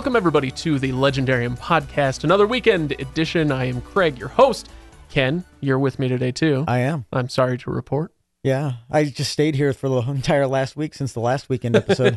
Welcome, everybody, to the Legendarium podcast, another weekend edition. I am Craig, your host. Kenn, you're with me today, too. I am. I'm sorry to report. Yeah, I just stayed here for the entire last week since the last weekend episode.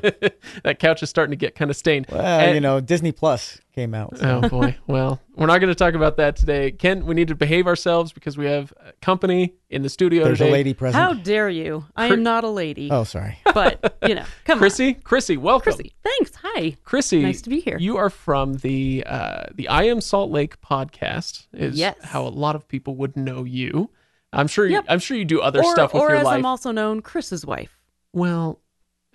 that couch is starting to get kind of stained. well, And- you know, Disney Plus came out. so- Oh boy. Well, we're not going to talk about that today. Kenn, we need to behave ourselves because we have uh, company in the studio There's today. a lady present. How dare you? I am not a lady. Oh, sorry. But, you know, come Krissie, Krissie, on. welcome. Krissie. Thanks. Hi. Krissie, Nice to be here. You are from the uh, the I Am Salt Lake podcast. Is Yes. how a lot of people would know you. I'm sure. You, Yep. I'm sure you do other Or, stuff with or your as life. I'm also known, Chris's wife. well,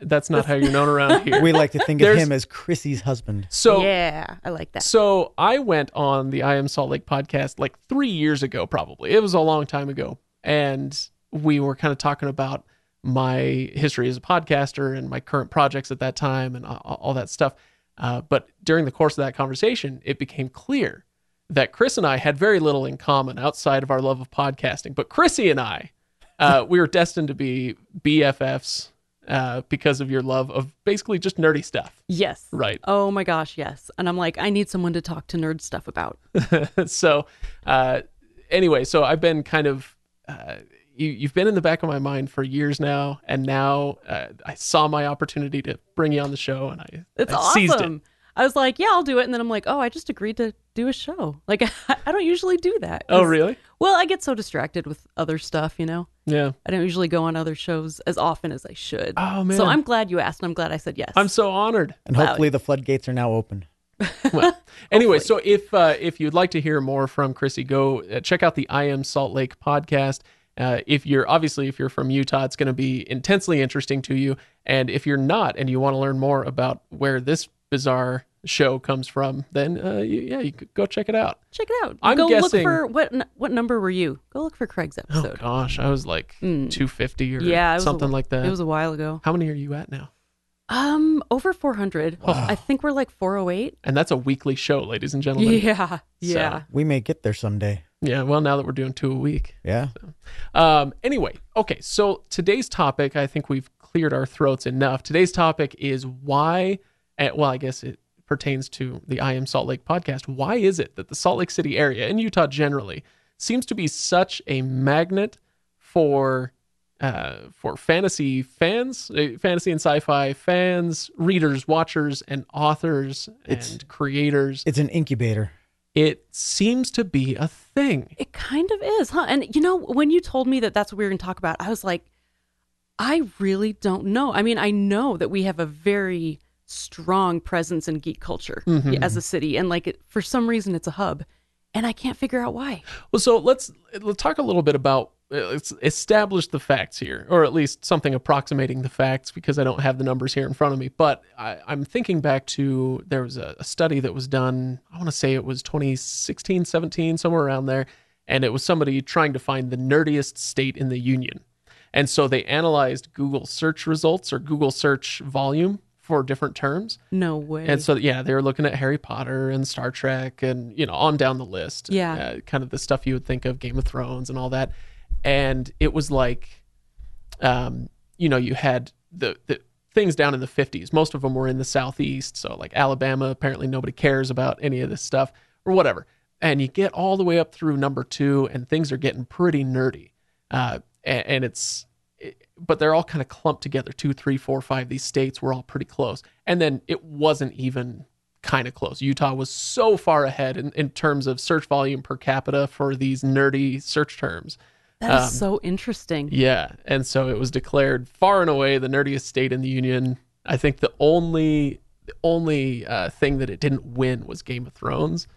that's not how you're known around here. We like to think of him as Krissie's husband. so yeah, I like that. So I went on the I Am Salt Lake podcast like three years ago, probably. It was a long time ago. And we were kind of talking about my history as a podcaster and my current projects at that time and all, all that stuff. Uh, but during the course of that conversation, it became clear that Chris and I had very little in common outside of our love of podcasting. But Krissie and I, uh, we were destined to be BFFs uh, because of your love of basically just nerdy stuff. yes. Right. Oh my gosh, yes. And I'm like, I need someone to talk to nerd stuff about. so uh, anyway, so I've been kind of uh, you, you've been in the back of my mind for years now, and now uh, I saw my opportunity to bring you on the show, and I, It's I seized it. Awesome. I was like, yeah, I'll do it. And then I'm like, oh, I just agreed to do a show. Like, I don't usually do that. Oh, really? Well, I get so distracted with other stuff, you know? Yeah. I don't usually go on other shows as often as I should. Oh man, So I'm glad you asked, and I'm glad I said yes. I'm so honored. And Wow. hopefully the floodgates are now open. Well, anyway, so if uh, if you'd like to hear more from Krissie, go uh, check out the I Am Salt Lake podcast. Uh, if you're obviously if you're from Utah, it's going to be intensely interesting to you. And if you're not, and you want to learn more about where this bizarre show comes from, then uh, you, yeah, you could go check it out. Check it out. I'm Go guessing- look for what n- what number were you? Go look for Craig's episode. Oh gosh, I was like 250 or yeah, it a something wh- like that. It was a while ago. How many are you at now? Um, over 400. I think we're like 408. And that's a weekly show, ladies and gentlemen. Yeah, yeah. We may get there someday. Yeah, well, now that we're doing two a week. Yeah. Um, anyway, okay, so today's topic, I think we've cleared our throats enough. Today's topic is why, eh, well, I guess it pertains to the I Am Salt Lake podcast. Why is it that the Salt Lake City area and Utah generally seems to be such a magnet for uh, for fantasy fans, uh, fantasy and sci-fi fans, readers, watchers, and authors and It's- creators? It's an incubator. It seems to be a thing. It kind of is, huh? And you know, when you told me that that's what we were going to talk about, I was like, I really don't know. I mean, I know that we have a very strong presence in geek culture Mm-hmm. as a city, and like it, for some reason, it's a hub, and I can't figure out why. Well, so let's let's talk a little bit about uh, let's establish the facts here, or at least something approximating the facts, because I don't have the numbers here in front of me. But I, I'm thinking back to there was a, a study that was done. I want to say it was 2016, 17, somewhere around there, and it was somebody trying to find the nerdiest state in the union. And so they analyzed Google search results or Google search volume for different terms. No way. And so, yeah, they were looking at Harry Potter and Star Trek and, you know, on down the list. Yeah. Uh, kind of the stuff you would think of Game of Thrones and all that. And it was like, um, you know, you had the, the things down in the 50s. Most of them were in the Southeast. So, like Alabama, apparently nobody cares about any of this stuff or whatever. And you get all the way up through number two, and things are getting pretty nerdy. Uh, and, and it's, it- but they're all kind of clumped together two, three, four, five. These states were all pretty close. And then it wasn't even kind of close. Utah was so far ahead in, in terms of search volume per capita for these nerdy search terms. That is um, so interesting. Yeah. And so it was declared far and away the nerdiest state in the union. I think the only the only uh, thing that it didn't win was Game of Thrones,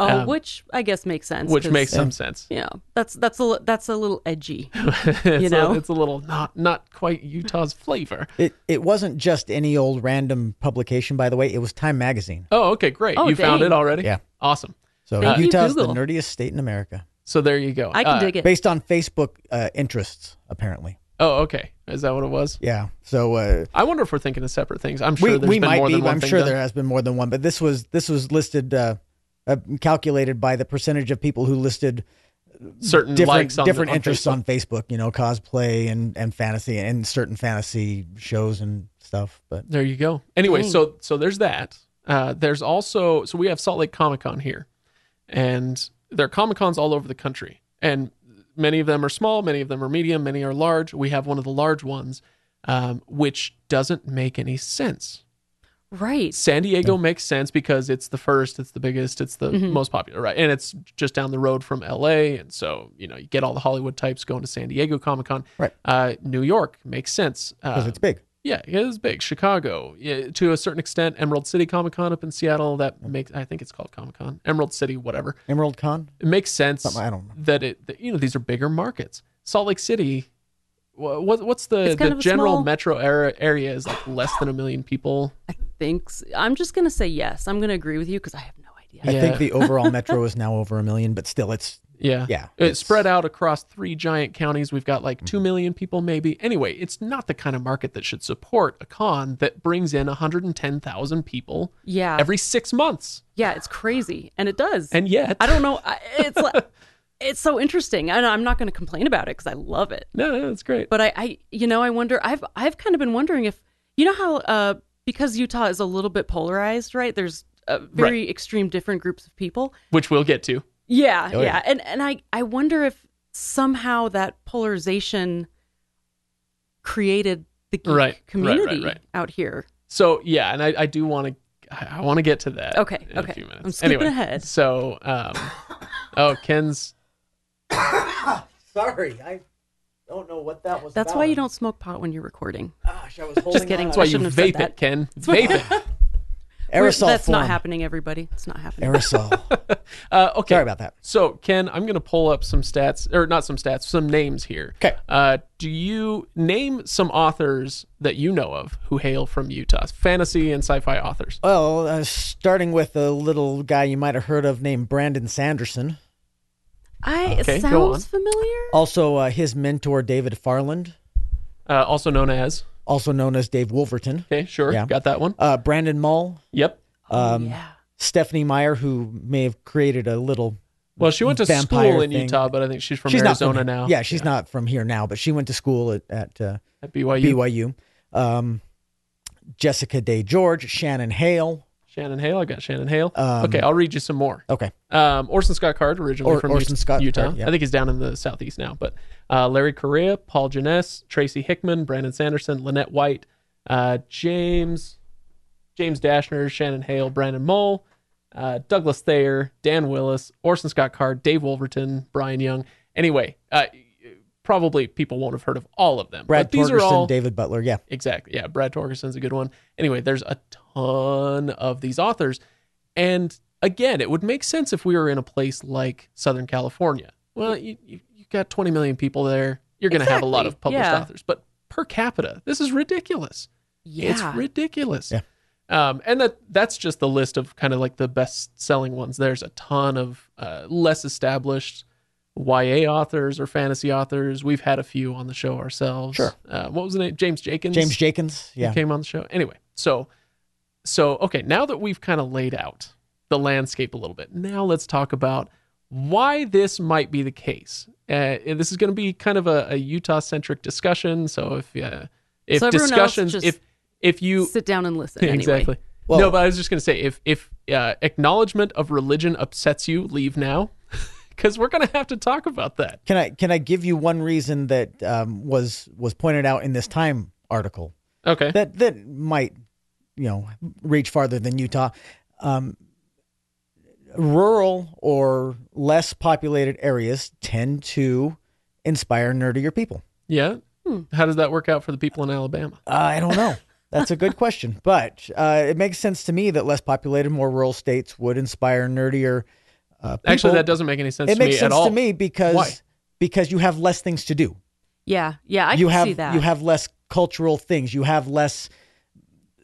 Oh, um, which I guess makes sense. Which makes some sense. Yeah, that's that's a that's a little edgy. it's You know? a, it's a little not not quite Utah's flavor. It it wasn't just any old random publication, by the way. It was Time Magazine. Oh, okay, great. Oh, you found it already? Yeah. Awesome. So Thank you, Utah's the nerdiest state in America, So there you go. I can Uh, dig it. based on Facebook uh, interests, apparently. Oh, okay. Is that what it was? Yeah. So uh, I wonder if we're thinking of separate things. I'm sure we, there's we been might more be. than one I'm thing sure done. there has been more than one, but this was this was listed, uh, uh, calculated by the percentage of people who listed certain different likes on different the, on interests Facebook. on Facebook. You know, cosplay and and fantasy and certain fantasy shows and stuff. But There you go. Anyway, Dang. so so there's that. Uh, there's also so we have Salt Lake Comic Con here, and there are Comic Cons all over the country, and many of them are small, many of them are medium, many are large. We have one of the large ones, um, which doesn't make any sense. Right. San Diego makes sense because it's the first, it's the biggest, it's the Mm-hmm. most popular, right? And it's just down the road from LA. And so, you know, you get all the Hollywood types going to San Diego Comic Con. Right. Uh, New York makes sense. because Uh, it's big. yeah, it is big. Chicago, yeah, to a certain extent, Emerald City Comic Con up in Seattle, that makes, I think it's called Comic Con, Emerald City, whatever. Emerald Con. It makes sense Something- I don't know. that it, that, you know, these are bigger markets. Salt Lake City, what, what's the, the general small- metro area, area is like less than a million people. I think s- I'm just gonna say yes. I'm gonna agree with you because I have no idea. I think the overall metro is now over a million, but still, it's Yeah. Yeah, It's it's- spread out across three giant counties. We've got like Mm-hmm. 2 million people, maybe. Anyway, it's not the kind of market that should support a con that brings in 110,000 people Yeah. every six months. yeah, it's crazy, and it does. And yet, I don't know. It's like it's so interesting, and I'm not going to complain about it because I love it. no, no, it's great. But I, I, you know, I wonder. I've I've kind of been wondering if you know how uh because Utah is a little bit polarized, right? There's uh, very extreme different groups of people. Which we'll get to. Yeah, Oh, yeah, yeah. and and I I wonder if somehow that polarization created the geek Right, right, right, community right. out here. So, yeah, and I, I do want to. I want to get to that. Okay, in okay. A few minutes. I'm skipping anyway, ahead. So, um, oh, Kenn's. sorry. I don't know what that was. That's why you don't smoke pot when you're recording. Gosh, I was holding kidding. on. That's why you shouldn't vape that. it, Kenn. Vape it. Aerosol That's form. not happening, everybody. It's not happening. Aerosol. Uh, okay. Sorry about that. So, Kenn, I'm going to pull up some stats, or not some stats, some names here. 'Kay. Uh, do you name some authors that you know of who hail from Utah? Fantasy and sci-fi authors. Well, uh, starting with a little guy you might have heard of named Brandon Sanderson. I Okay, it go on. sounds familiar. Also, uh, his mentor David Farland, Uh, also known as. also known as Dave Wolverton. Okay, sure, Yeah. got that one. Uh, Brandon Mull, Yep. oh, yeah. Stephenie Meyer, who may have created a little. Well, she went to Vampire school in thing. Utah, but I think she's from she's Arizona not from, now. Yeah, she's not from here now, but she went to school at, at uh, at BYU. BYU. Um, Jessica Day George, Shannon Hale. Shannon Hale. I've got Shannon Hale. Um, okay, I'll read you some more. Okay. Um, Orson Scott Card, originally Or- from Orson Ut- Scott Utah. Card, yeah. I think he's down in the southeast now. But uh, Larry Correia, Paul Genesse, Tracy Hickman, Brandon Sanderson, Lynette White, uh, James, James Dashner, Shannon Hale, Brandon Mull, uh, Douglas Thayer, Dan Willis, Orson Scott Card, Dave Wolverton, Brian Young. Anyway, uh, probably people won't have heard of all of them. Brad but these Torgersen, are all David Butler. Yeah. Exactly. Yeah, Brad Torgersen's a good one. Anyway, there's a ton of these authors. And again, it would make sense if we were in a place like Southern California. Well, you, you, you've got 20 million people there. You're going to have a lot of published Yeah. authors. But per capita, this is ridiculous. Yeah. It's ridiculous. Yeah. Um, and that that's just the list of kind of like the best selling ones. There's a ton of uh, less established YA authors or fantasy authors. We've had a few on the show ourselves. Sure. Uh, what was the name? James Jenkins. James Jenkins. Yeah. came on the show. Anyway, so so okay, now that we've kind of laid out the landscape a little bit, now let's talk about why this might be the case. Uh, and this is going to be kind of a, a Utah centric discussion. So if uh, if So discussions, if if you sit down and listen. Anyway. exactly. Well- no, but I was just going to say if if uh, acknowledgement of religion upsets you, leave now, because we're going to have to talk about that. Can I can I give you one reason that um, was was pointed out in this Time article Okay. that that might you know reach farther than Utah. Um, rural or less populated areas tend to inspire nerdier people. yeah. Hmm. How does that work out for the people in Alabama? Uh, I don't know. That's a good question, but uh, it makes sense to me that less populated, more rural states would inspire nerdier. Uh, people. Actually, that doesn't make any sense It to me makes at sense all. to me because Why? because you have less things to do. Yeah, yeah, I you can have see that. you have less cultural things. You have less.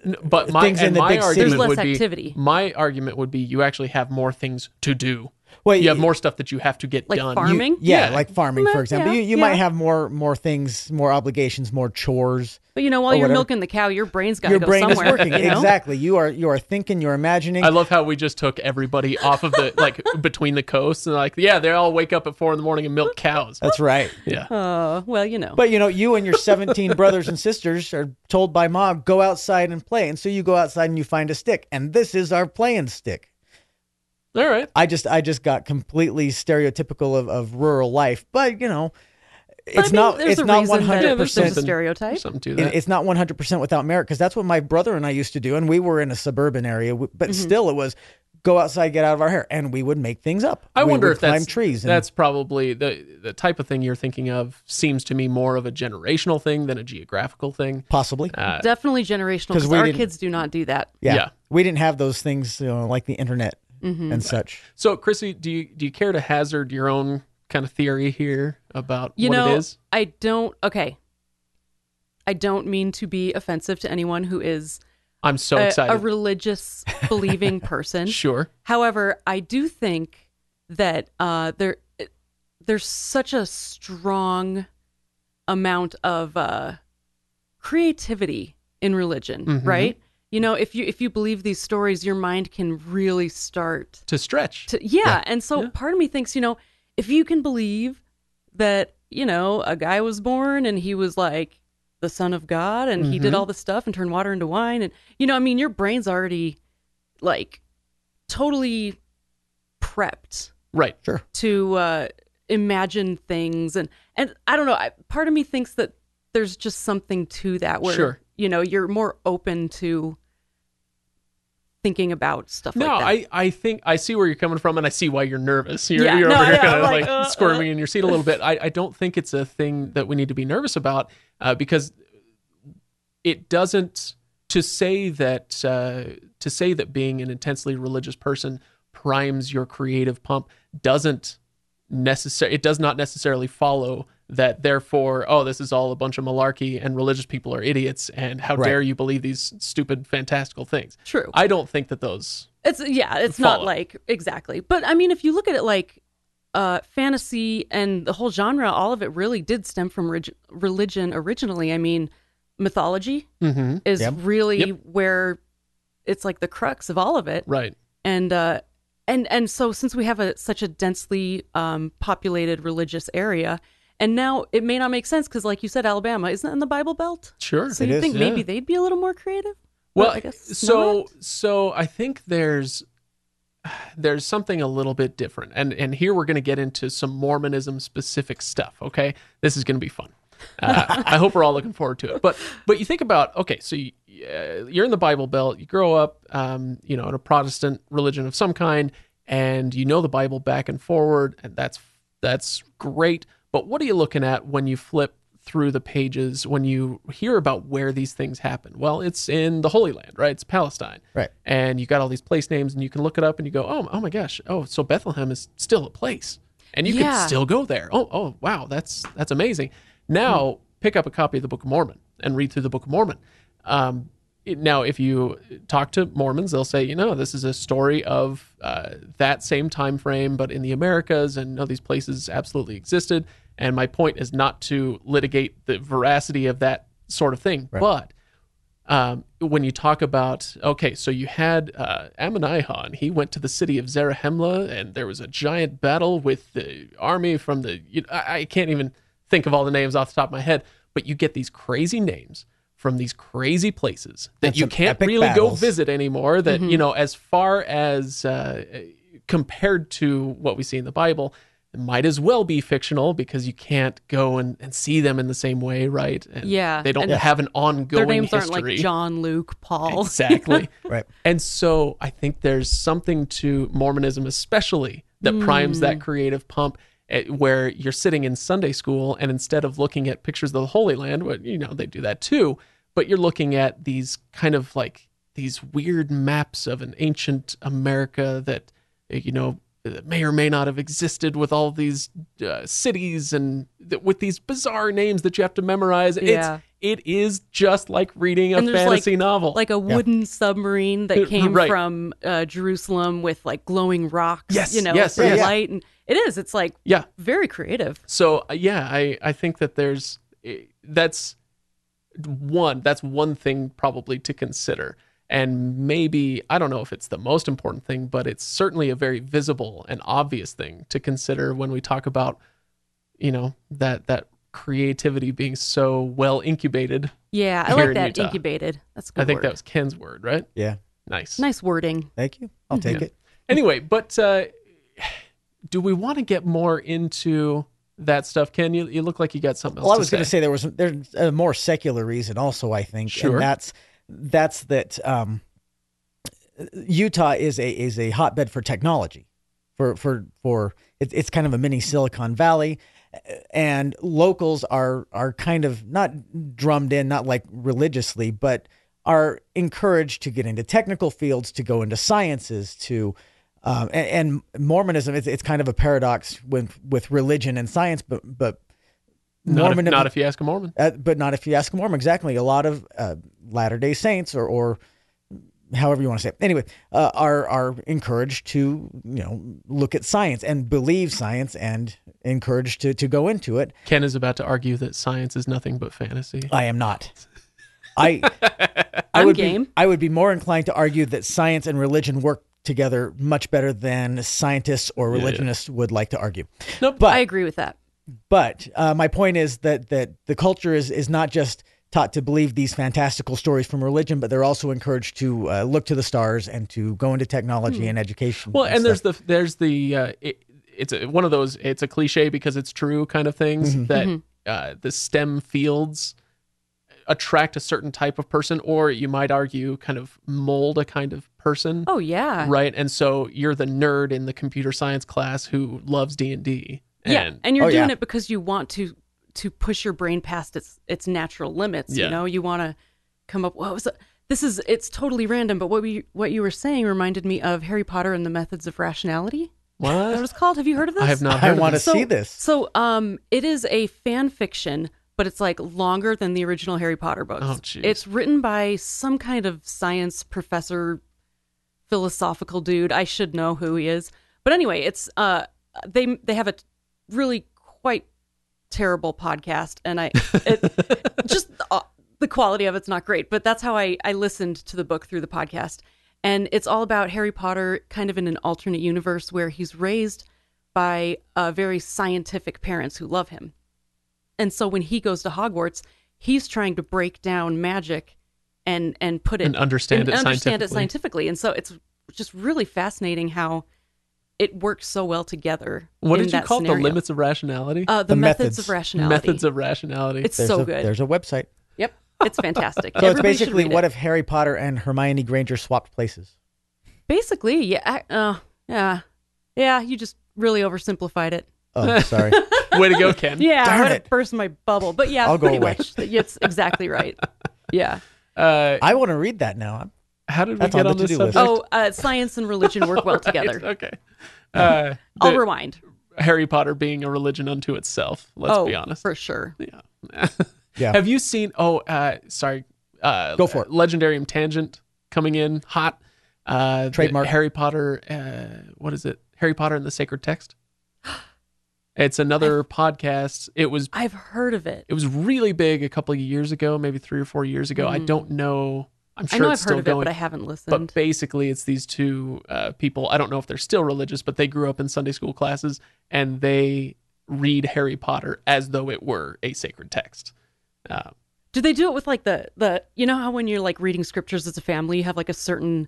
N- But my Things in the my big city. argument There's less would be activity. my argument would be you actually have more things to do. Well, you have more stuff that you have to get Like done. farm- Farming? Yeah, Yeah. like farming, for example. yeah, you you yeah. might have more more things, more obligations, more chores. But you know, while you're whatever. milking the cow, your brain's got to Your go brain somewhere. is working. you know? Exactly. You are you are thinking, you're imagining. I love how we just took everybody off of the like between the coasts and like yeah they all wake up at four in the morning and milk cows. That's right. Yeah, Uh, well, you know. But you know, you and your 17 brothers and sisters are told by mom, go outside and play. And so you go outside and you find a stick. And this is our playing stick. All right. I just I just got completely stereotypical of, of rural life. But you know, it's I mean, not it's a not one hundred percent stereotype. Something to it- that. it's not 100% without merit because that's what my brother and I used to do and we were in a suburban area but Mm-hmm. still it was go outside get out of our hair and we would make things up I We wonder would if that's climb trees and that's probably the the type of thing you're thinking of seems to me more of a generational thing than a geographical thing. possibly Uh, Definitely generational because our kids do not do that. yeah, yeah. we didn't have those things you know, like the internet Mm-hmm. and such so, Krissie, do you do you care to hazard your own kind of theory here about You what know, it is? I don't. Okay. I don't mean to be offensive to anyone who is I'm so a, excited. a religious believing person. sure. However, I do think that uh, there there's such a strong amount of uh, creativity in religion, Mhm. right? You know, if you if you believe these stories, your mind can really start To stretch. to yeah. Yeah. And so Yeah. part of me thinks, you know, if you can believe that you know a guy was born and he was like the son of God and he did Mhm. all this stuff and turned water into wine and you know, I mean, your brain's already like totally prepped right. sure to uh, imagine things and and I don't know. I, part of me thinks that there's just something to that where Sure. you know you're more open to thinking about stuff No, like that. I, I think I see where you're coming from, and I see why you're nervous. You're, Yeah, you're no, over here kind of like, like, uh, squirming uh. in your seat a little bit. I, I don't think it's a thing that we need to be nervous about uh, because it doesn't to say that uh, to say that being an intensely religious person primes your creative pump doesn't necessarily it does not necessarily follow that therefore oh this is all a bunch of malarkey and religious people are idiots and how Right. dare you believe these stupid fantastical things True. i don't think that those It's yeah, it's not like exactly. But I mean if you look at it like uh fantasy and the whole genre, all of it really did stem from reg- religion originally. I mean, mythology mm-hmm. is Yep. really Yep. where it's like the crux of all of it. right And uh and and so since we have a such a densely um populated religious area and now it may not make sense because like you said Alabama isn't that in the Bible Belt? sure So It you is, think yeah. maybe they'd be a little more creative? Well, I guess so not. so I think there's there's something a little bit different, and and here we're going to get into some Mormonism specific stuff. Okay, this is going to be fun. Uh, I hope we're all looking forward to it. But but you think about okay, so you, uh, you're in the Bible Belt, you grow up, um, you know, in a Protestant religion of some kind, and you know the Bible back and forward, and that's that's great. But what are you looking at when you flip through the pages when you hear about where these things happen? Well, it's in the Holy Land, right? It's Palestine. Right. And you got all these place names and you can look it up and you go, "Oh, oh my gosh. Oh, so Bethlehem is still a place." And you Yeah. can still go there. Oh, oh, wow. That's that's amazing. Now, pick up a copy of the Book of Mormon and read through the Book of Mormon. Um, it- now, if you talk to Mormons, they'll say, you know, this is a story of uh, that same time frame, but in the Americas, and no, these places absolutely existed. And my point is not to litigate the veracity of that sort of thing, but um, when you talk about okay, so you had uh, Ammonihah, and he went to the city of Zarahemla, and there was a giant battle with the army from the. You, I, I can't even think of all the names off the top of my head, but you get these crazy names from these crazy places that And you can't really battles. go visit anymore. That you know, as far as uh, compared to what we see in the Bible. It might as well be fictional because you can't go and, and see them in the same way, right? And Yeah, they don't and have an ongoing Their names history. aren't like John, Luke, Paul. Exactly. Right. and so I think there's something to Mormonism, especially that primes that creative pump. eh, Where you're sitting in Sunday school, and instead of looking at pictures of the Holy Land, what you know they do that too, but you're looking at these kind of like these weird maps of an ancient America that you know may or may not have existed with all these uh, cities and th- with these bizarre names that you have to memorize. Yeah. It's it is just like reading a there's, like- fantasy novel. like a wooden submarine Uh, that came right. from uh, Jerusalem with like glowing rocks. Yes, you know, yes. light, and it is. It's like yeah. very creative. So uh, yeah, I I think that there's eh, that's one that's one thing probably to consider. And maybe I don't know if it's the most important thing, but it's certainly a very visible and obvious thing to consider when we talk about you know that that creativity being so well incubated. Yeah, I like that Utah. incubated. That's a good. I think word. that was Kenn's word, right? Yeah. Nice. nice wording. Thank you. I'll take it. Anyway, but uh, do we want to get more into that stuff? Kenn, you, you look like you got something else. Well, I was going to say there was there's a more secular reason also. I think, Sure. and that's that's that um, Utah is a is a hotbed for technology, for for for it's it's kind of a mini Silicon Valley, and locals are are kind of not drummed in, not like religiously, but are encouraged to get into technical fields, to go into sciences, to um, and, and Mormonism it's, it's kind of a paradox with with religion and science, but but not, if, not if you ask a Mormon. uh, but not if you ask a Mormon. Exactly. A lot of uh, Latter Day Saints, or, or however you want to say it, anyway, uh, are are encouraged to you know look at science and believe science, and encouraged to to go into it. Kenn is about to argue that science is nothing but fantasy. I am not. I I would game. be I would be more inclined to argue that science and religion work together much better than scientists or Yeah, yeah. religionists would like to argue. Nope. But I agree with that. But uh, my point is that that the culture is is not just taught to believe these fantastical stories from religion, but they're also encouraged to uh, look to the stars and to go into technology and education. Well, and there's the there's the uh, it, it's a, one of those it's a cliche because it's true kind of things Mm-hmm. that uh, the STEM fields attract a certain type of person, or you might argue, kind of mold a kind of person, Oh yeah, right? And so you're the nerd in the computer science class who loves D and D. yeah, and you're Oh, doing yeah. it because you want to to push your brain past its its natural limits. Yeah. You know, you want to come up. What was it? This is it's totally random, but what we what you were saying reminded me of Harry Potter and the Methods of Rationality. Is what it was called? Have you heard of this? I have not. I want to So- see this. So, um, it is a fan fiction, but it's like longer than the original Harry Potter books. Oh. It's written by some kind of science professor, philosophical dude. I should know who he is. But anyway, it's uh, they they have a really quite terrible podcast, and I it, just uh, the quality of it's not great. But that's how I I listened to the book through the podcast, and it's all about Harry Potter, kind of in an alternate universe where he's raised by uh, very scientific parents who love him. And so when he goes to Hogwarts, he's trying to break down magic and and put it And understand it understand it scientifically. scientifically. And so it's just really fascinating how it works so well together. What did you call it? the limits of rationality? Uh, the, The methods, methods. of rationality. Methods of rationality. It's There's so a, good. There's a website. Yep, it's fantastic. So it's Everybody should basically what it. if Harry Potter and Hermione Granger swapped places? basically yeah uh, yeah yeah you just really oversimplified it. Oh, sorry. Way to go, Kenn. Yeah, Darn I would it. have burst my bubble. But yeah, I'll go pretty away. much. It's exactly right. Yeah. Uh, I want to read that now. how did we That's get on on, the this to-do list. Oh, uh, science and religion work well Right, together. Okay. Uh, I'll the- rewind. Harry Potter being a religion unto itself. Let's oh, be honest. for sure. Yeah. Yeah. Have you seen? Oh, uh, sorry. Uh, Go for it. Legendarium Tangent coming in hot. Uh, the Trademark. Harry Potter. Uh, what is it? Harry Potter and the Sacred Text. It's another podcast. It was I've heard of it. it was really big a couple of years ago, maybe three or four years ago. I don't know. I'm Mm-hmm. I sure know it's I've still heard of it, going. but I haven't listened. But basically, it's these two uh, people. I don't know if they're still religious, but they grew up in Sunday school classes and they read Harry Potter as though it were a sacred text. Uh, do they do it with like the the you know how when you're like reading scriptures as a family, you have like a certain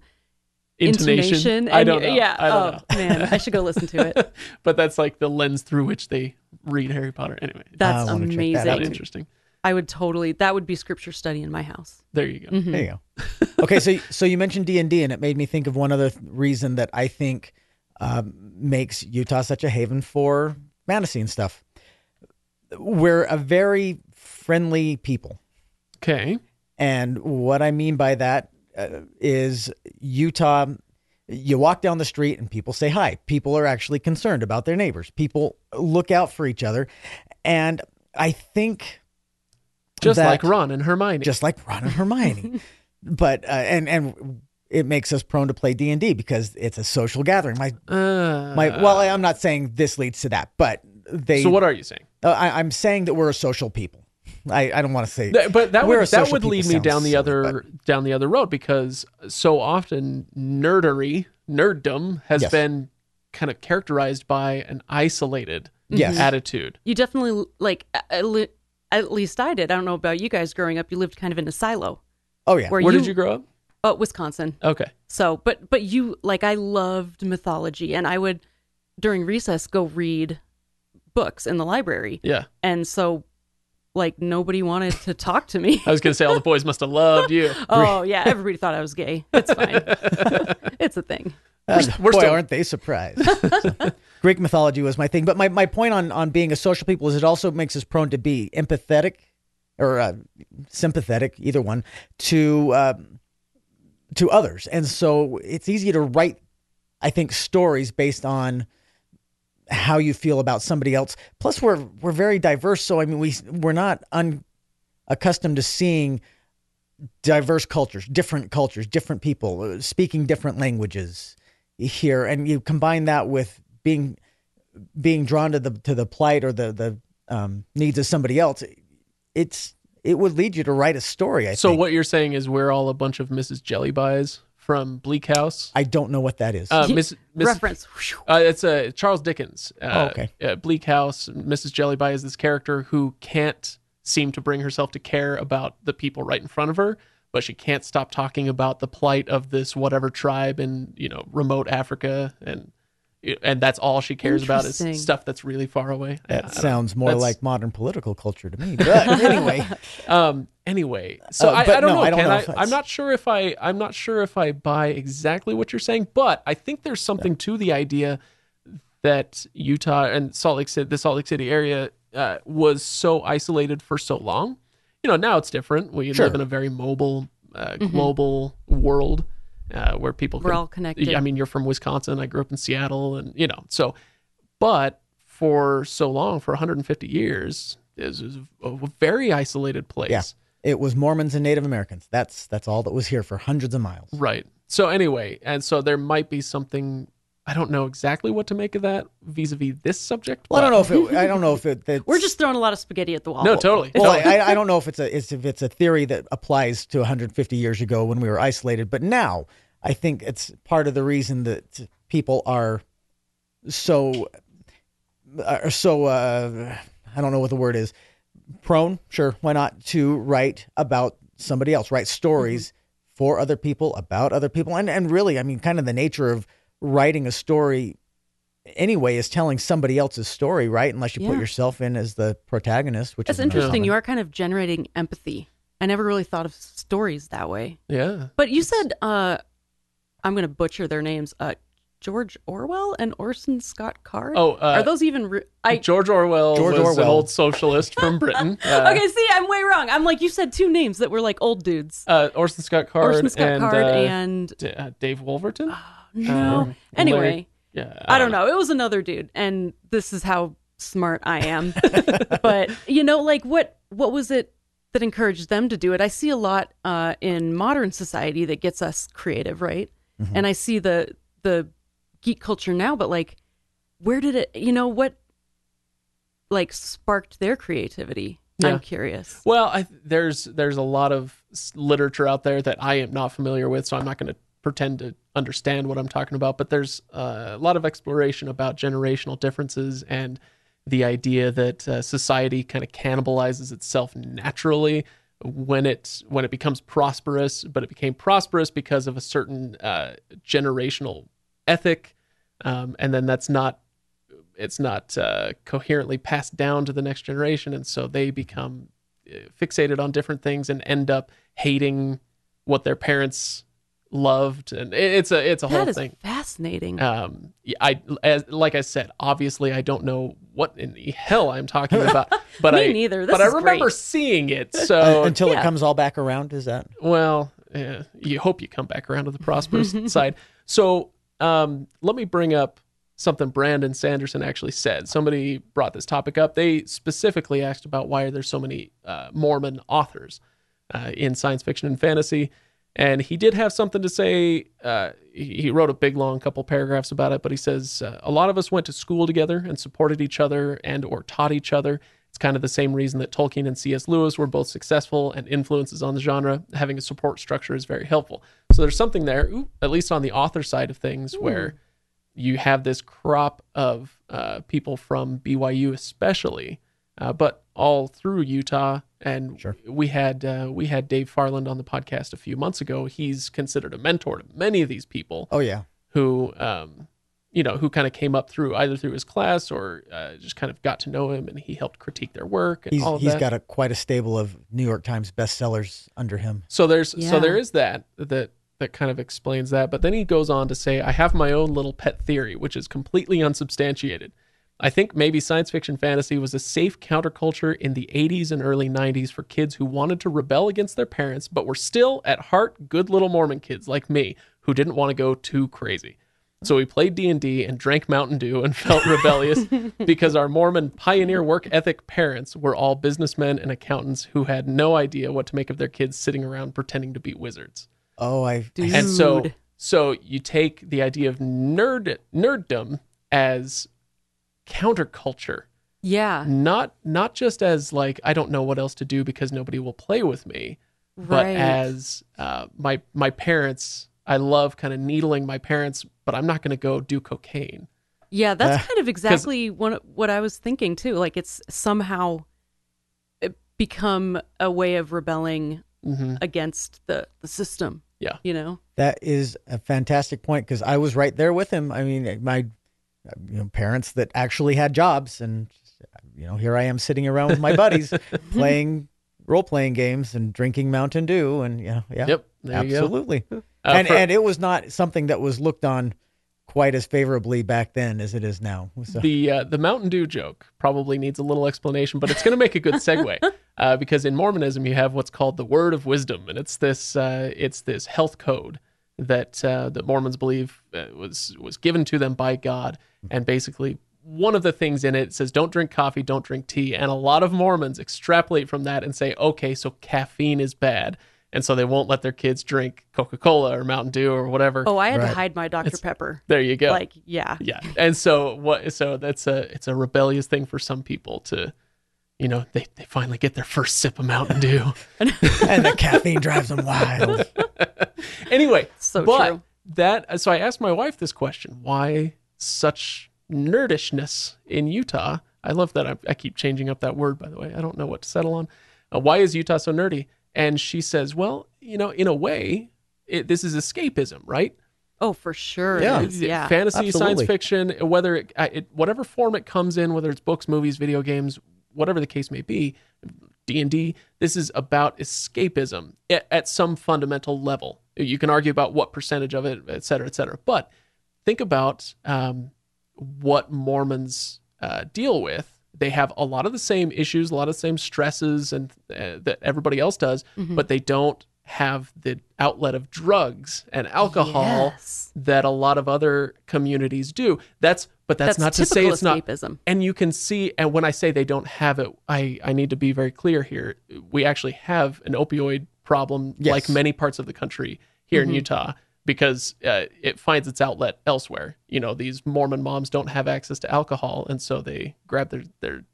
intonation. intonation? I don't know. Yeah. I don't oh know. man, I should go listen to it. but that's like the lens through which they read Harry Potter. Anyway, That's I wanna that amazing. out, too. interesting. I would totally. That would be scripture study in my house. There you go. Mhm. There you go. Okay, so so you mentioned D and D, and it made me think of one other th- reason that I think um, makes Utah such a haven for fantasy and stuff. We're a very friendly people, Okay. and what I mean by that is Utah. You walk down the street and people say hi. People are actually concerned about their neighbors. People look out for each other, and I think Just that- like Ron and Hermione. just like Ron and Hermione. but uh, and and it makes us prone to play D and D because it's a social gathering. My Uh, my well, I'm not saying this leads to that, but they. so what are you saying? uh, I, I'm saying that we're a social people. I, I don't want to say, But that would that would lead me down the silly, other down the other road because so often nerdery, nerddom has Yes. been kind of characterized by an isolated Yes. Mm-hmm. attitude. You definitely like at, at least I did. I don't know about you guys growing up. You lived kind of in a silo. oh yeah, Where, Where you, did you grow up? Oh, Wisconsin. Okay. So, but but you like I loved mythology, and I would during recess go read books in the library, Yeah. and so like nobody wanted to talk to me. I was going to say all the boys must have loved you. oh yeah, everybody thought I was gay. It's fine. it's a thing. Uh, we're boy, still- aren't they surprised? So, Greek mythology was my thing, but my, my point on on being a social people is it also makes us prone to be empathetic or uh, sympathetic, either one, to um, to others, and so it's easy to write, I think, stories based on how you feel about somebody else. Plus, we're we're very diverse, so I mean, we we're not un, accustomed to seeing diverse cultures, different cultures, different people uh, speaking different languages here, and you combine that with being being drawn to the to the plight or the the um, needs of somebody else. It's it would lead you to write a story. I So think. what you're saying is we're all a bunch of Mrs. Jellybys from Bleak House. I don't know what that is. Uh, Miss, Miss, Reference. Uh, it's uh, Charles Dickens. Uh, Oh, okay. Uh, Bleak House. Mrs. Jellyby is this character who can't seem to bring herself to care about the people right in front of her, but she can't stop talking about the plight of this whatever tribe in you know remote Africa, and and that's all she cares about is stuff that's really far away. I- I that sounds more that's- like modern political culture to me. But anyway, Um. Anyway, so Uh, I, I don't no, know. I don't Kenn. know I, I'm not sure if I. I'm not sure if I buy exactly what you're saying, but I think there's something to the idea that Utah and Salt Lake City, the Salt Lake City area, uh, was so isolated for so long. You know, now it's different. We Sure. live in a very mobile, uh, global world uh, where people We're can- all connected. I mean, you're from Wisconsin. I grew up in Seattle, and you know, so. But for so long, for 150 years, this is a very isolated place. yeah, it was Mormons and Native Americans. That's that's all that was here for hundreds of miles. Right. So anyway, and so there might be something. I don't know exactly what to make of that vis-a-vis this subject. Well, I don't know if it. I don't know if it. That's, We're just throwing a lot of spaghetti at the wall. No, totally. Well, totally. I, I don't know if it's a it's, if it's a theory that applies to 150 years ago when we were isolated, but now I think it's part of the reason that people are so are so uh, I don't know what the word is prone. Sure, why not to write about somebody else, write stories for other people about other people, and and really, I mean, kind of the nature of writing a story anyway is telling somebody else's story, right? Unless you put yourself in as the protagonist, which That's is interesting. common. You are kind of generating empathy. I never really thought of stories that way. yeah. But you said, uh, I'm going to butcher their names. Uh, George Orwell and Orson Scott Card. Oh, uh, are those even? Re- I George Orwell George was an Orwell. old socialist from Britain. Uh, okay. See, I'm way wrong. I'm like you said two names that were like old dudes. uh, Orson Scott Card Orson Scott and, Card uh, and D- uh, Dave Wolverton. No. Um, anyway, Larry- yeah, I don't know. It was another dude, and this is how smart I am. but you know, like what what was it that encouraged them to do it? I see a lot uh, in modern society that gets us creative, right? Mm-hmm. And I see the the geek culture now, but like, where did it? You know what? Like sparked their creativity. Yeah. I'm curious. Well, I, there's there's a lot of literature out there that I am not familiar with, so I'm not going to pretend to understand what I'm talking about. But there's uh, a lot of exploration about generational differences and the idea that uh, society kind of cannibalizes itself naturally when it when it becomes prosperous. But it became prosperous because of a certain uh, generational ethic, um, and then that's not it's not uh, coherently passed down to the next generation, and so they become uh, fixated on different things and end up hating what their parents loved, and it's a it's a whole That is thing. fascinating. Um, I as like I said, obviously I don't know what in the hell I'm talking about, but Me I neither. This but I remember great. seeing it. Uh, So until yeah. it comes all back around. Is that well, yeah, you hope you come back around to the prosperous side. So um, let me bring up something Brandon Sanderson actually said. Somebody brought this topic up. They specifically asked about why are there so many uh, Mormon authors uh, in science fiction and fantasy. And he did have something to say. Uh, he he wrote a big, long couple paragraphs about it. But he says uh, a lot of us went to school together and supported each other and or taught each other. It's kind of the same reason that Tolkien and C.S. Lewis were both successful and influences on the genre. Having a support structure is very helpful. So there's something there, ooh, at least on the author side of things, where you have this crop of uh, people from BYU, especially, uh, but all through Utah. And Sure. we had uh, we had Dave Farland on the podcast a few months ago. He's considered a mentor to many of these people Oh yeah. who, um, you know, who kind of came up through either through his class or uh, just kind of got to know him, and he helped critique their work and He's all of he's that. got a quite a stable of New York Times bestsellers under him. So there's Yeah. so there is that that that kind of explains that. But then he goes on to say, I have my own little pet theory, which is completely unsubstantiated. I think maybe science fiction fantasy was a safe counterculture in the 80s and early 90s for kids who wanted to rebel against their parents, but were still at heart good little Mormon kids like me who didn't want to go too crazy. So we played D&D and drank Mountain Dew and felt rebellious because our Mormon pioneer work ethic parents were all businessmen and accountants who had no idea what to make of their kids sitting around pretending to be wizards. Oh, I Dude. And so so you take the idea of nerd nerddom as counterculture, Yeah. not not just as like I don't know what else to do because nobody will play with me, but as uh, my my parents. I love kind of needling my parents, but I'm not going to go do cocaine. Yeah, that's Uh, kind of exactly what what I was thinking too. Like it's somehow become a way of rebelling hmm against the the system. Yeah. You know? That is a fantastic point because I was right there with him. I mean, my you know, parents that actually had jobs, and you know, here I am sitting around with my buddies playing role playing games and drinking Mountain Dew, and yeah, yeah, Yep, there you go. absolutely. Uh, and for- and it was not something that was looked on quite as favorably back then as it is now. So, The uh, the Mountain Dew joke probably needs a little explanation, but it's going to make a good segue uh, because in Mormonism you have what's called the Word of Wisdom, and it's this uh, it's this health code that uh, that Mormons believe uh, was was given to them by God, and basically one of the things in it says don't drink coffee, don't drink tea, and a lot of Mormons extrapolate from that and say, okay, so caffeine is bad. And so they won't let their kids drink Coca Cola or Mountain Dew or whatever. Oh, I had Right. to hide my Dr. Pepper. there you go. Like, yeah. Yeah. And so what so that's a it's a rebellious thing for some people to you know, they, they finally get their first sip of Mountain Dew. and the caffeine drives them wild. anyway, So but true. that so I asked my wife this question: Why such nerdishness in Utah? I love that. I, I keep changing up that word, by the way. I don't know what to settle on. Uh, why is Utah so nerdy? And she says, "Well, you know, in a way, it, this is escapism, right? Oh, for sure. Yeah. is. Yeah. fantasy, science fiction, whether it, it whatever form it comes in, whether it's books, movies, video games, whatever the case may be, D and D. This is about escapism at, at some fundamental level. You can argue about what percentage of it, et cetera, et cetera. But think about um, what Mormons uh, deal with. They have a lot of the same issues, a lot of the same stresses, and uh, that everybody else does, but they don't have the outlet of drugs and alcohol Yes. that a lot of other communities do. That's but that's, That's not to say typical it's not escapism. and you can see and when I say they don't have it, I I need to be very clear here. We actually have an opioid problem Yes. like many parts of the country here in Utah because uh, it finds its outlet elsewhere. You know, these Mormon moms don't have access to alcohol and so they grab their their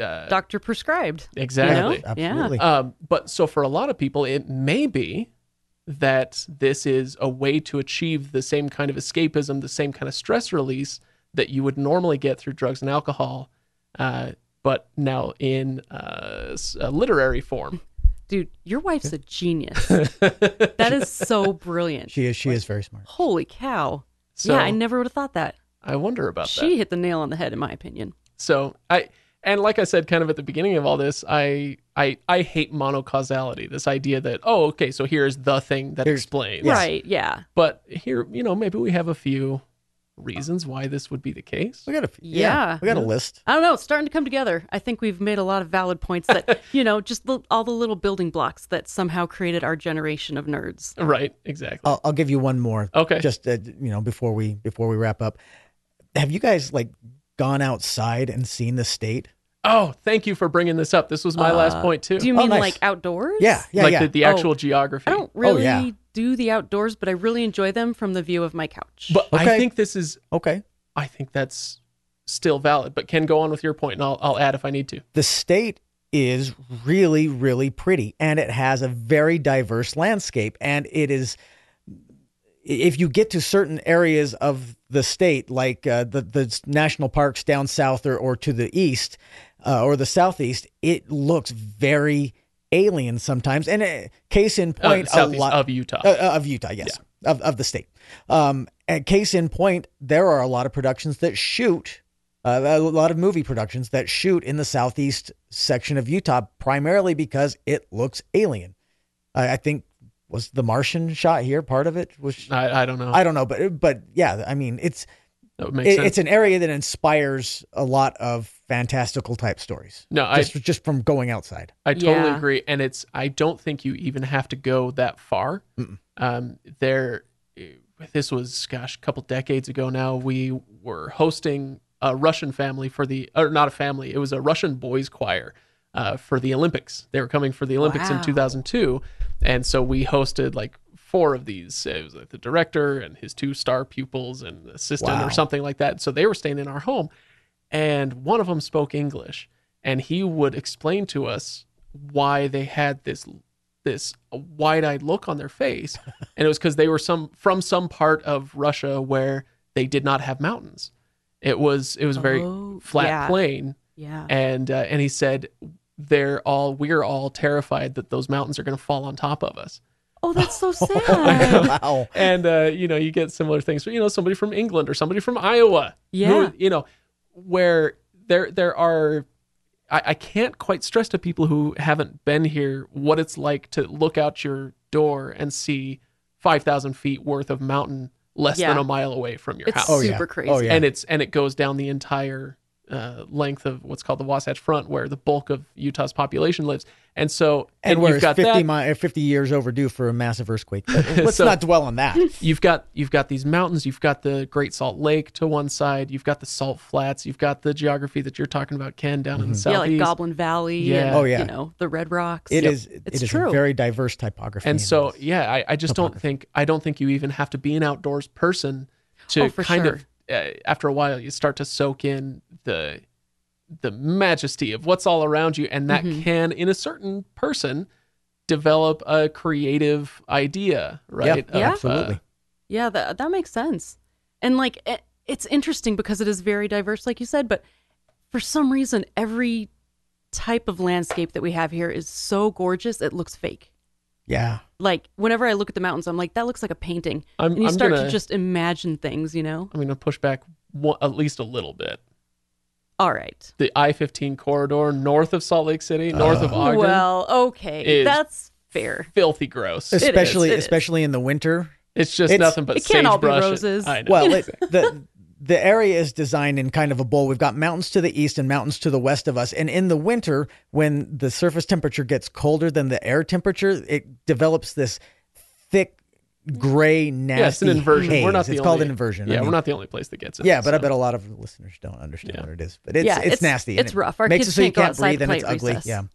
uh, Doctor prescribed. exactly. You know? Yeah. Um, but so for a lot of people, it may be that this is a way to achieve the same kind of escapism, the same kind of stress release that you would normally get through drugs and alcohol, uh, but now in uh, s- a literary form. Dude, your wife's a genius. that is so brilliant. she is she is very smart. Holy cow. So yeah, I never would have thought that. I wonder about that. She hit the nail on the head, in my opinion. So I and like I said, kind of at the beginning of all this, I I I hate monocausality. This idea that oh, okay, so here's the thing that Here's- explains. Right. Yeah. But here, you know, maybe we have a few reasons why this would be the case. We got a Yeah. we got a list. I don't know. It's starting to come together. I think we've made a lot of valid points that, you know, just the, all the little building blocks that somehow created our generation of nerds. Right, exactly. I'll, I'll give you one more. Okay. Just uh, you know before we before we wrap up, have you guys like gone outside and seen the state? Oh, thank you for bringing this up. This was my last Uh, point too. Do you Oh, mean nice. like outdoors? Yeah, yeah, like yeah. the, the Oh. actual geography. I don't really yeah. do the outdoors, but I really enjoy them from the view of my couch. But I think this is okay. I think that's still valid. But Kenn, go on with your point, and I'll I'll add if I need to. The state is really, really pretty and it has a very diverse landscape. And it is, if you get to certain areas of the state, like uh, the, the national parks down south or, or to the east uh, or the southeast, it looks very alien sometimes. And uh, case in Uh, point, a lot of Utah. uh, uh, of Utah, yes, of, of the state. Um, and case in point, there are a lot of productions that shoot, uh, a lot of movie productions that shoot in the southeast section of Utah, primarily because it looks alien. I, I think was the Martian shot here part of it was. I, I don't know. I don't know, but but yeah, I mean it's that would make it, sense. it's an area that inspires a lot of fantastical type stories. no, I Just just from going outside. I totally Yeah. agree, and it's I don't think you even have to go that far. Um, there, this was gosh, a couple decades ago now. We were hosting a Russian family for the or not a family. It was a Russian boys choir uh, for the Olympics. They were coming for the Olympics in 2002, and so we hosted like four of these. It was like the director and his two star pupils and assistant Wow. or something like that. So they were staying in our home, and one of them spoke English, and he would explain to us why they had this this wide-eyed look on their face, and it was because they were some from some part of Russia where they did not have mountains. It was it was a very Oh, flat yeah. plain, yeah. and uh, and he said they're all we're all terrified that those mountains are going to fall on top of us. Oh, that's so sad. wow. and uh, you know you get similar things you know somebody from england or somebody from iowa who, Yeah. you know where there there are I, I can't quite stress to people who haven't been here what it's like to look out your door and see 5000 feet worth of mountain less than a mile away from your It's house Oh, yeah. super crazy. Oh, yeah. and it's and it goes down the entire uh, length of what's called the Wasatch Front, where the bulk of Utah's population lives. And so, And, and, where you've got 50, that. mi- 50 years overdue for a massive earthquake. Let's So- not dwell on that. you've got you've got these mountains you've got the great salt lake to one side you've got the salt flats you've got the geography that you're talking about Kenn down in the south. yeah, like Goblin Valley. Yeah. and, Oh, yeah. You know the Red Rocks. It Yep. is. It It's true. a very diverse typography. and so yeah I, I just don't think i don't think you even have to be an outdoors person to Oh, kind sure. of after a while you start to soak in the the majesty of what's all around you and that Mhm. can in a certain person develop a creative idea right yeah, Yeah. of, uh, absolutely. Yeah, that that makes sense. And like it, it's interesting because it is very diverse, like you said. But for some reason, every type of landscape that we have here is so gorgeous it looks fake. Yeah. Like whenever I look at the mountains, I'm like, that looks like a painting. I'm- and you I'm start gonna- to just imagine things, you know. i'm going to push back one, at least a little bit All right. the I-15 corridor north of Salt Lake City, north of oh, Ogden. Well, okay, is- that's fair. filthy gross. Especially, it is. especially in the winter. It's just It's- nothing but It can't all be sagebrush. roses. I know. Well, it, the the area is designed in kind of a bowl. We've got mountains to the east and mountains to the west of us. And in the winter, when the surface temperature gets colder than the air temperature, it develops this thick gray, nasty yeah, it's an inversion. haze. We're not the it's only, called an inversion. Yeah, I mean, we're not the only place that gets it. Yeah, but I bet a lot of listeners don't understand Yeah. what it is. But it's Yeah, it's, it's- nasty. it's rough. Our makes kids it so you can't go can't outside breathe and play it's ugly. recess. Yeah. Um,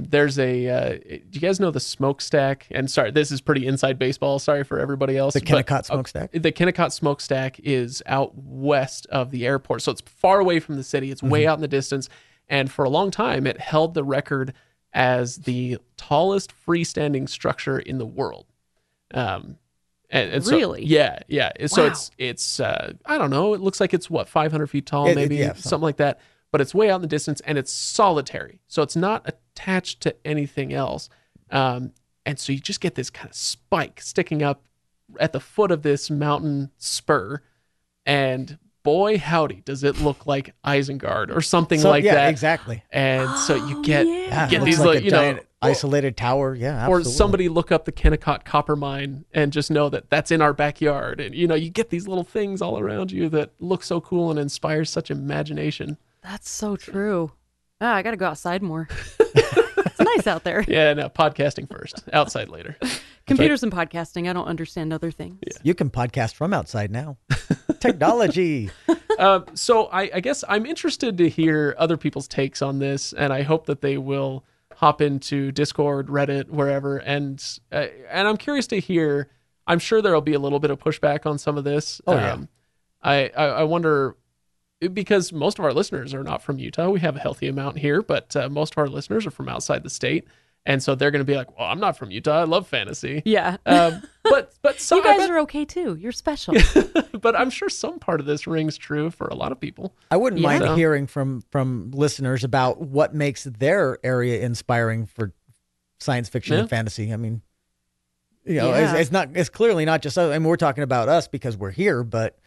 Yeah. There's a. Uh, do you guys know the smokestack? And sorry, this is pretty inside baseball. Sorry for everybody else. The Kennecott smokestack. the Kennecott smokestack is out west of the airport, so it's far away from the city. It's way out in the distance, and for a long time, it held the record as the tallest freestanding structure in the world. Um, and, and so- Really? yeah, yeah. So Wow. it's it's uh, I don't know. It looks like it's what 500 feet tall, It- it- maybe yeah, something. something. like that. But it's way out in the distance, and it's solitary, so it's not attached to anything else. Um, and so you just get this kind of spike sticking up at the foot of this mountain spur, and boy howdy, does it look like Isengard or something So, like yeah, that. exactly. And so you get Yeah, get these looks like like, a you know, giant isolated tower. Yeah, or somebody look up the Kennecott copper mine and just know that that's in our backyard. And you know, you get these little things all around you that look so cool and inspires such imagination. That's so true. Ah, I got to go outside more. it's nice out there. Yeah, no, podcasting first, outside later. Computers and podcasting. I don't understand other things. You can podcast from outside now. Technology. uh, so I, I guess I'm interested to hear other people's takes on this, and I hope that they will hop into Discord, Reddit, wherever, and uh, and I'm curious to hear. I'm sure there'll be a little bit of pushback on some of this. Oh, yeah. I, I I wonder because most of our listeners are not from Utah. We have a healthy amount here, but uh, most of our listeners are from outside the state, and so they're going to be like, "Well, I'm not from Utah. I love fantasy." Yeah. Um, but but some you guys bet- are okay too. You're special. but I'm sure some part of this rings true for a lot of people. I wouldn't Yeah. mind So- hearing from from listeners about what makes their area inspiring for science fiction Yeah. and fantasy. I mean, you know, Yeah. it's, it's not it's clearly not just us. I mean, we're talking about us because we're here, but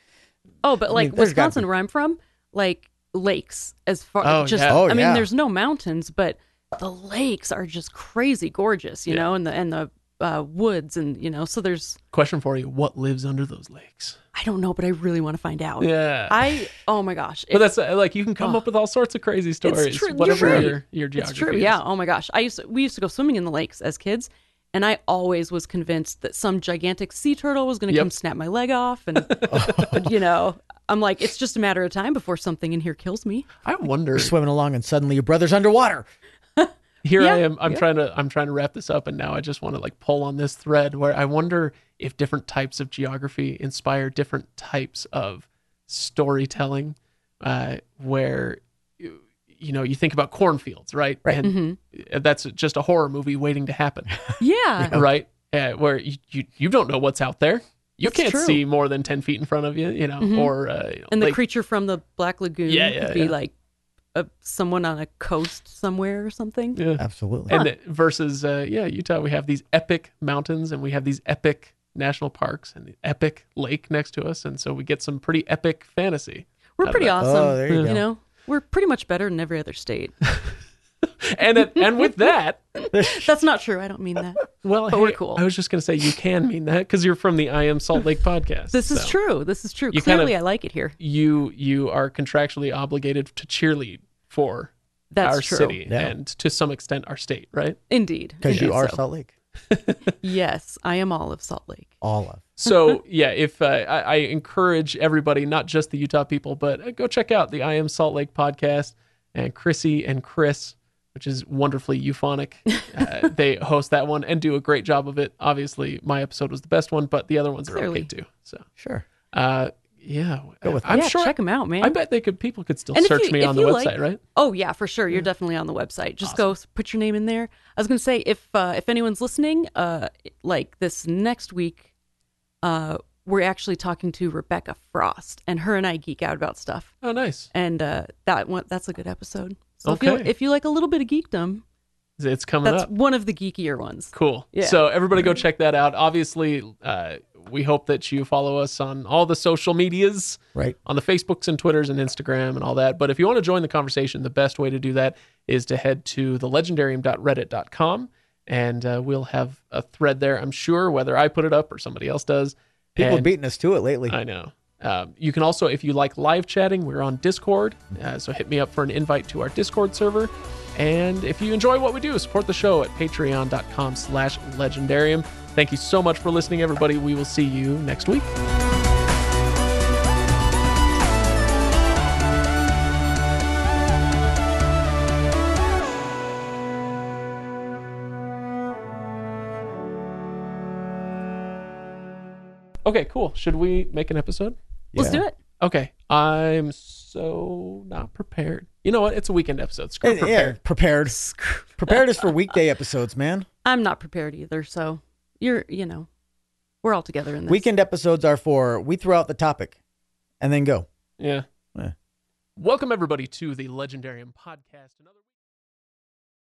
Oh, but like mean, Wisconsin, be- where I'm from, like lakes as far Oh, just yeah. Oh, I mean, yeah. there's no mountains, but the lakes are just crazy gorgeous, you Yeah. know, and the and the uh, woods and you know, so there's Question for you: What lives under those lakes? I don't know, but I really want to find out. Yeah, I oh my gosh. but that's uh, like you can come Oh. up with all sorts of crazy stories. It's true. You're Whatever right. your your It's true. is. Yeah. Oh my gosh. I used to, we used to go swimming in the lakes as kids, and I always was convinced that some gigantic sea turtle was going to Yep. come snap my leg off, and you know, I'm like, it's just a matter of time before something in here kills me. I wonder. you're swimming along and suddenly your brother's underwater. Here Yeah, I am. I'm yeah. trying to. I'm trying to wrap this up, and now I just want to like pull on this thread where I wonder if different types of geography inspire different types of storytelling. Uh, where you, you know you think about cornfields, right? Right. And that's just a horror movie waiting to happen. Yeah. right? Uh, where you, you you don't know what's out there. You can't true. see more than ten feet in front of you, you know, Mhm. or uh, you know, And the creature from the Black Lagoon Yeah, yeah, could be yeah. like a, someone on a coast somewhere or something. yeah. Absolutely. and the- versus uh, yeah, Utah, we have these epic mountains and we have these epic national parks and the epic lake next to us, and so we get some pretty epic fantasy. We're pretty awesome. Oh, there you you go. know, we're pretty much better than every other state. And it, and with that, That's not true. I don't mean that. well, But we're cool. I was just gonna say you can mean that because you're from the I Am Salt Lake podcast. This is true. This is true. You kind Clearly, of- I like it here. You you are contractually obligated to cheerlead for That's our true. city Yeah. and to some extent our state, right? Indeed. Because you are so. Salt Lake. Yes, I am all of Salt Lake. All of. So yeah, if uh, I, I encourage everybody, not just the Utah people, but uh, go check out the I Am Salt Lake podcast and Krissie and Chris, which is wonderfully euphonic. Uh, they host that one and do a great job of it. Obviously, my episode was the best one, but the other ones are Clearly. okay too. So Sure. uh, yeah, Go with I'm yeah, sure. check them out, man. I bet they could. People could still And if search you- me on the website, like- right? Oh yeah, for sure. You're definitely on the website. Just go put your name in there. I was gonna say if uh, if anyone's listening, uh, like this next week, uh, we're actually talking to Rebecca Frost, and her and I geek out about stuff, Oh, nice. and uh, that one that's a good episode. So if you Okay. if you like a little bit of geekdom, It's coming that's up. one of the geekier ones. Cool. Yeah. So everybody go check that out. Obviously, uh, we hope that you follow us on all the social medias, Right. on the Facebooks and Twitters and Instagram and all that. But if you want to join the conversation, the best way to do that is to head to thelegendarium.reddit.com and uh, we'll have a thread there, I'm sure, whether I put it up or somebody else does. People And- beating us to it lately. I know. Um, you can also, if you like live chatting, we're on Discord. Uh, so hit me up for an invite to our Discord server. And if you enjoy what we do, support the show at patreon.com slash legendarium. Thank you so much for listening, everybody. We will see you next week. Okay, cool. Should we make an episode? Let's do it. Okay, I'm so not prepared. You know what? It's a weekend episode. Screw yeah, prepared. prepared. Prepared is for weekday episodes, man. I'm not prepared either, so you're you know, we're all together in this. Weekend episodes are for we throw out the topic and then go. Yeah. Yeah. Welcome everybody to the Legendarium podcast. Another week.